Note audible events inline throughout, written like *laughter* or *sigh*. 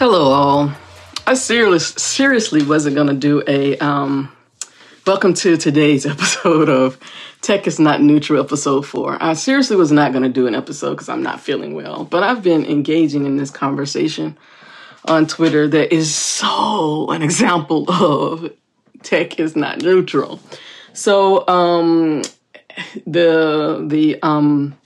Hello, all. I seriously, seriously wasn't going to do a um, welcome to today's *laughs* episode of Tech is Not Neutral, episode four. I seriously was not going to do an episode because I'm not feeling well, but I've been engaging in this conversation on Twitter that is so an example *laughs* of tech is not neutral. So, um, the the um,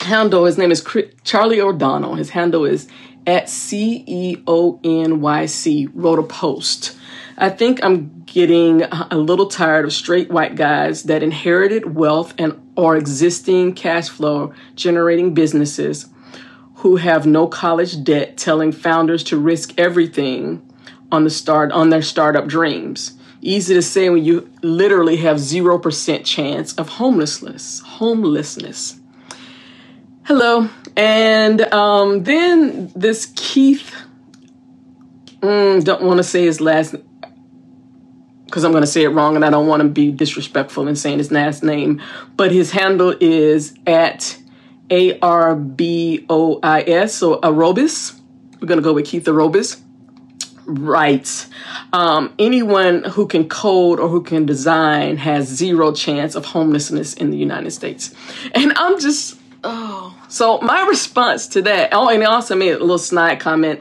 handle, his name is Charlie O'Donnell. His handle is at C E O N Y C wrote a post. I think I'm getting a little tired of straight white guys that inherited wealth and or existing cash flow generating businesses who have no college debt telling founders to risk everything on the start on their startup dreams. Easy to say when you literally have 0% chance of homelessness. Homelessness. Hello. And um, then this Keith, mm, don't want to say his last because I'm going to say it wrong and I don't want to be disrespectful in saying his last name, but his handle is at A R B O I S, so Arobis. We're going to go with Keith Arobis. Right. Um, anyone who can code or who can design has zero chance of homelessness in the United States. And I'm just, Oh, so my response to that, oh, and also made a little snide comment,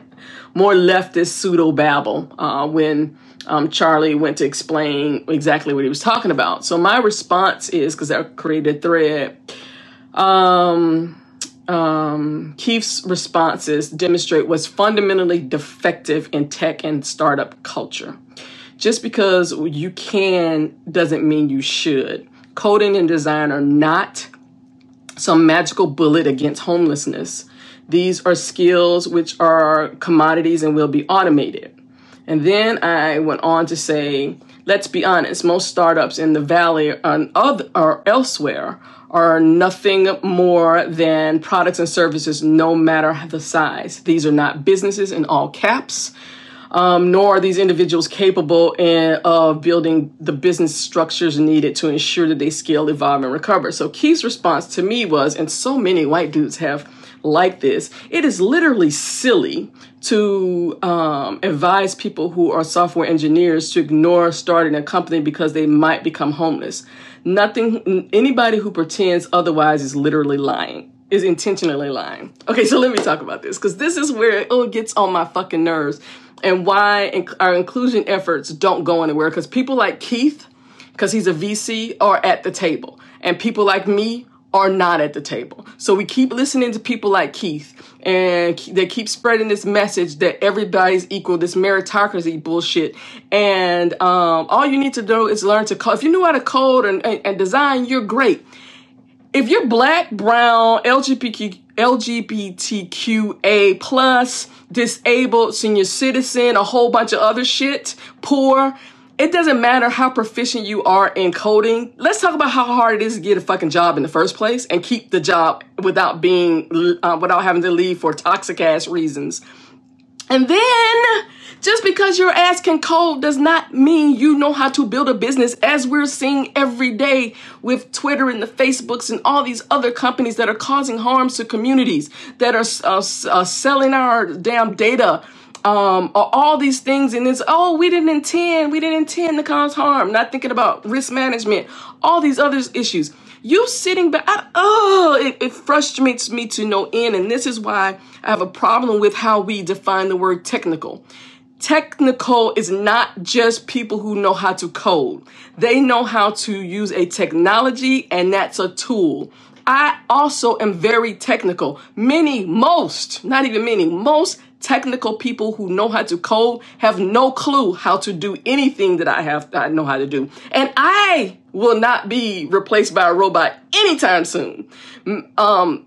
more leftist pseudo babble uh, when um, Charlie went to explain exactly what he was talking about. So my response is because I created a thread. Um, um, Keith's responses demonstrate what's fundamentally defective in tech and startup culture. Just because you can doesn't mean you should. Coding and design are not some magical bullet against homelessness. These are skills which are commodities and will be automated. And then I went on to say, let's be honest, most startups in the valley and other, or elsewhere are nothing more than products and services, no matter the size. These are not businesses in all caps um, nor are these individuals capable in, of building the business structures needed to ensure that they scale, evolve, and recover. So Keith's response to me was, and so many white dudes have like this, it is literally silly to um, advise people who are software engineers to ignore starting a company because they might become homeless. Nothing, anybody who pretends otherwise is literally lying is intentionally lying. Okay, so let me talk about this because this is where oh, it gets on my fucking nerves and why our inclusion efforts don't go anywhere because people like Keith, because he's a VC, are at the table, and people like me are not at the table. So we keep listening to people like Keith, and they keep spreading this message that everybody's equal, this meritocracy bullshit. And um, all you need to do is learn to code. If you know how to code and, and, and design, you're great. If you're black, brown, LGBTQ, LGBTQA plus, disabled, senior citizen, a whole bunch of other shit, poor. It doesn't matter how proficient you are in coding. Let's talk about how hard it is to get a fucking job in the first place and keep the job without being, uh, without having to leave for toxic ass reasons. And then just because your ass can code does not mean you know how to build a business, as we're seeing every day with Twitter and the Facebooks and all these other companies that are causing harms to communities, that are uh, uh, selling our damn data, um, all these things. And it's, oh, we didn't intend, we didn't intend to cause harm, not thinking about risk management, all these other issues. You sitting back, I, oh, it, it frustrates me to no end. And this is why I have a problem with how we define the word technical. Technical is not just people who know how to code. They know how to use a technology and that's a tool. I also am very technical. Many, most, not even many, most technical people who know how to code have no clue how to do anything that I have I know how to do. And I will not be replaced by a robot anytime soon. Um,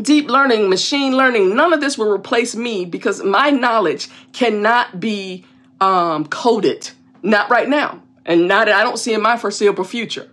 deep learning, machine learning, none of this will replace me because my knowledge cannot be um, coded. Not right now. And not that I don't see in my foreseeable future.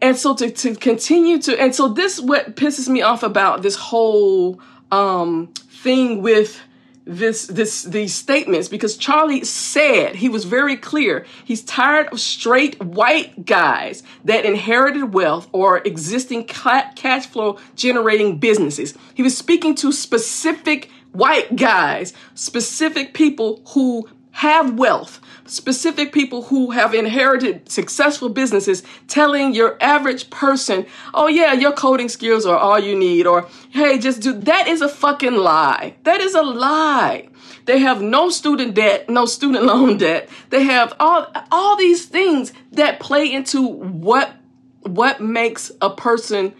And so to, to continue to, and so this what pisses me off about this whole um, thing with this this these statements because Charlie said he was very clear he's tired of straight white guys that inherited wealth or existing cash flow generating businesses. He was speaking to specific white guys, specific people who have wealth, specific people who have inherited successful businesses telling your average person, oh yeah, your coding skills are all you need, or hey, just do that is a fucking lie. That is a lie. They have no student debt, no student *laughs* loan debt. They have all all these things that play into what what makes a person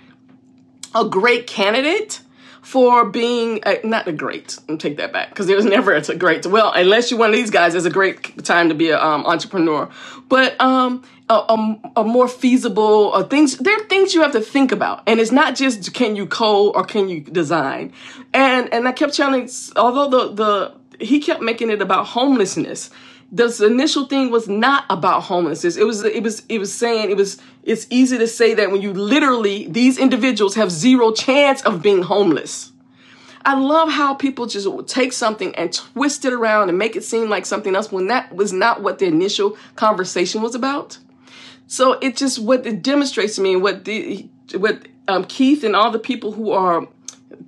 a great candidate for being a, not a great. I'll take that back because there's *laughs* never a great. Well, unless you're one of these guys, it's a great time to be an um, entrepreneur. But um, a, a, a, more feasible uh, things. There are things you have to think about, and it's not just can you code or can you design. And and I kept telling, although the the he kept making it about homelessness the initial thing was not about homelessness. It was it was it was saying it was it's easy to say that when you literally these individuals have zero chance of being homeless. I love how people just take something and twist it around and make it seem like something else when that was not what the initial conversation was about. So it just what it demonstrates to me what the what um, Keith and all the people who are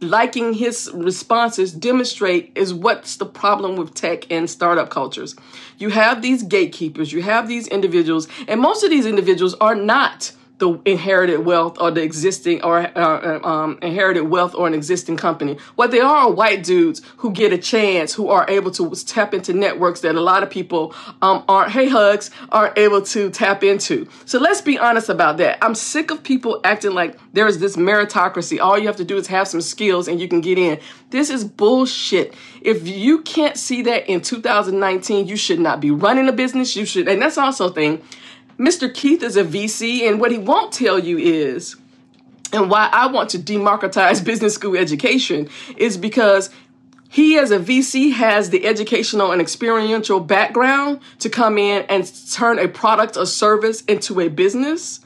liking his responses demonstrate is what's the problem with tech and startup cultures. You have these gatekeepers, you have these individuals, and most of these individuals are not the inherited wealth or the existing or uh, um, inherited wealth or an existing company. What they are are white dudes who get a chance, who are able to tap into networks that a lot of people um, aren't, hey hugs, aren't able to tap into. So let's be honest about that. I'm sick of people acting like there is this meritocracy. All you have to do is have some skills and you can get in. This is bullshit. If you can't see that in 2019, you should not be running a business. You should, and that's also a thing Mr. Keith is a VC, and what he won't tell you is, and why I want to democratize *laughs* business school education is because he, as a VC, has the educational and experiential background to come in and turn a product or service into a business.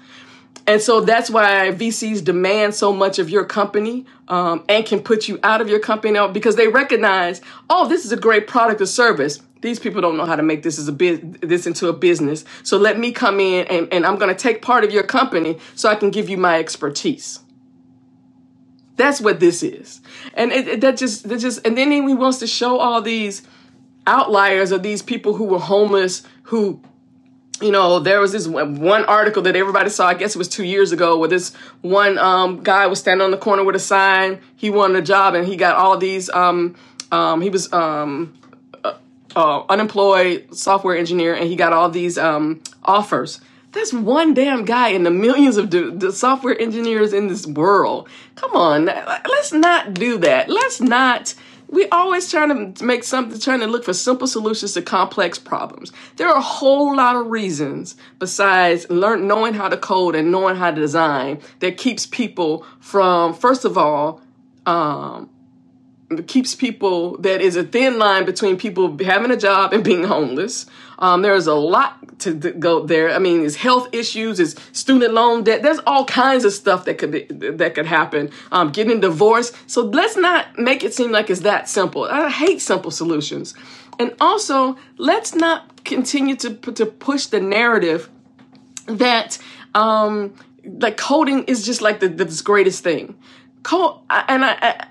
And so that's why VCs demand so much of your company um, and can put you out of your company because they recognize, oh, this is a great product or service these people don't know how to make this as a biz- this into a business. So let me come in and, and I'm going to take part of your company so I can give you my expertise. That's what this is. And it, it, that just that just and then he wants to show all these outliers of these people who were homeless who you know, there was this one article that everybody saw. I guess it was two years ago, where this one um, guy was standing on the corner with a sign. He wanted a job, and he got all these. Um, um, he was um, uh, unemployed software engineer, and he got all these um, offers. That's one damn guy in the millions of the software engineers in this world. Come on, let's not do that. Let's not. We always trying to make something, trying to look for simple solutions to complex problems. There are a whole lot of reasons besides learn knowing how to code and knowing how to design that keeps people from, first of all, um, keeps people that is a thin line between people having a job and being homeless. Um, there's a lot to go there. I mean, it's health issues, it's student loan debt. There's all kinds of stuff that could be, that could happen. Um, getting divorced. So let's not make it seem like it's that simple. I hate simple solutions. And also, let's not continue to to push the narrative that um, like coding is just like the, the greatest thing. And I, I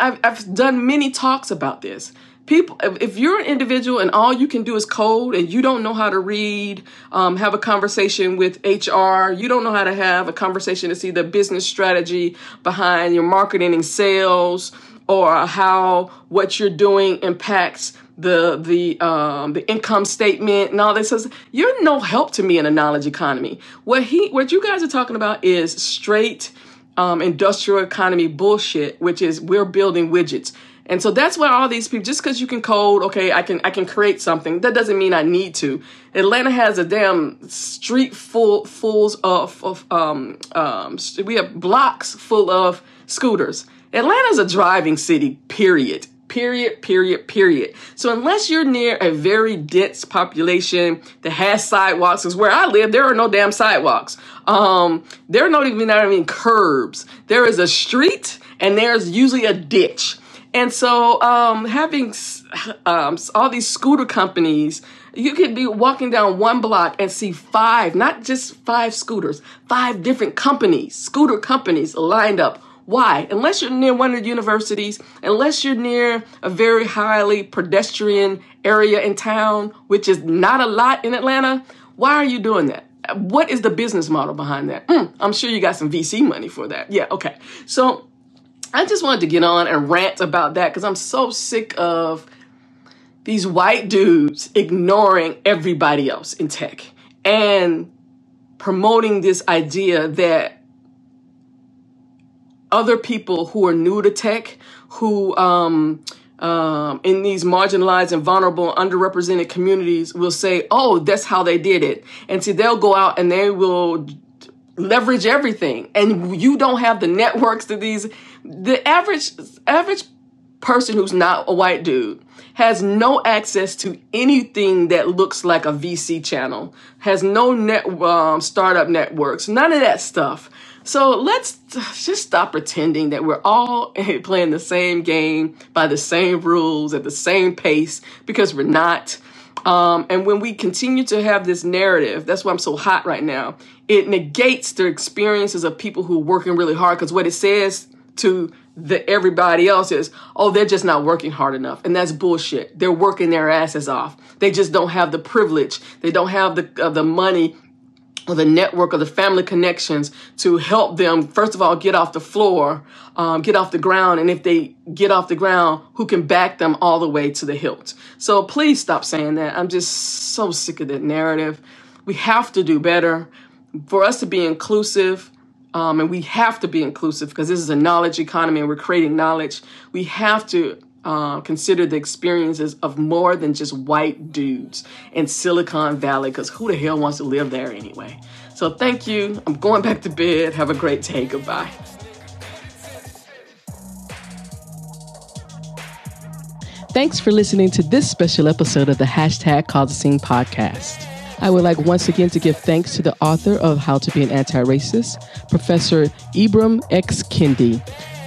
I've, I've done many talks about this. People, if you're an individual and all you can do is code and you don't know how to read, um, have a conversation with HR, you don't know how to have a conversation to see the business strategy behind your marketing and sales, or how what you're doing impacts the the um, the income statement and all this. Says you're no help to me in a knowledge economy. What he what you guys are talking about is straight um, industrial economy bullshit, which is we're building widgets. And so that's why all these people, just because you can code, okay, I can I can create something. That doesn't mean I need to. Atlanta has a damn street full fulls of, of um um. We have blocks full of scooters. Atlanta's a driving city. Period. Period, period, period. So unless you're near a very dense population that has sidewalks, because where I live, there are no damn sidewalks. Um, there are not even not even curbs. There is a street and there's usually a ditch. And so, um, having um, all these scooter companies, you could be walking down one block and see five, not just five scooters, five different companies, scooter companies lined up. Why? Unless you're near one of the universities, unless you're near a very highly pedestrian area in town, which is not a lot in Atlanta, why are you doing that? What is the business model behind that? Mm, I'm sure you got some VC money for that. Yeah, okay. So I just wanted to get on and rant about that because I'm so sick of these white dudes ignoring everybody else in tech and promoting this idea that other people who are new to tech, who um, um, in these marginalized and vulnerable, underrepresented communities will say, "Oh, that's how they did it," and see, they'll go out and they will leverage everything, and you don't have the networks to these the average average person who's not a white dude has no access to anything that looks like a VC channel, has no net um, startup networks, none of that stuff. So let's just stop pretending that we're all *laughs* playing the same game by the same rules at the same pace because we're not. Um, and when we continue to have this narrative, that's why I'm so hot right now. It negates the experiences of people who are working really hard because what it says to the everybody else is, oh, they're just not working hard enough. And that's bullshit. They're working their asses off. They just don't have the privilege. They don't have the, uh, the money or the network or the family connections to help them, first of all, get off the floor, um, get off the ground. And if they get off the ground, who can back them all the way to the hilt. So please stop saying that. I'm just so sick of that narrative. We have to do better. For us to be inclusive, um, and we have to be inclusive because this is a knowledge economy and we're creating knowledge. We have to uh, consider the experiences of more than just white dudes in Silicon Valley because who the hell wants to live there anyway? So thank you. I'm going back to bed. Have a great day. Goodbye. Thanks for listening to this special episode of the hashtag Cause a Scene podcast. I would like once again to give thanks to the author of How to Be an Anti-Racist, Professor Ibram X. Kendi.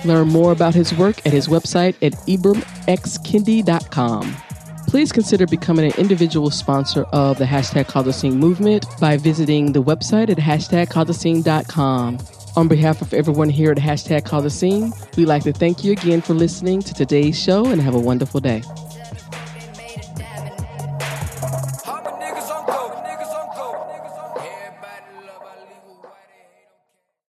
Learn more about his work at his website at ibramxkendi.com. Please consider becoming an individual sponsor of the hashtag Scene movement by visiting the website at hashtag On behalf of everyone here at hashtag Scene, we'd like to thank you again for listening to today's show and have a wonderful day.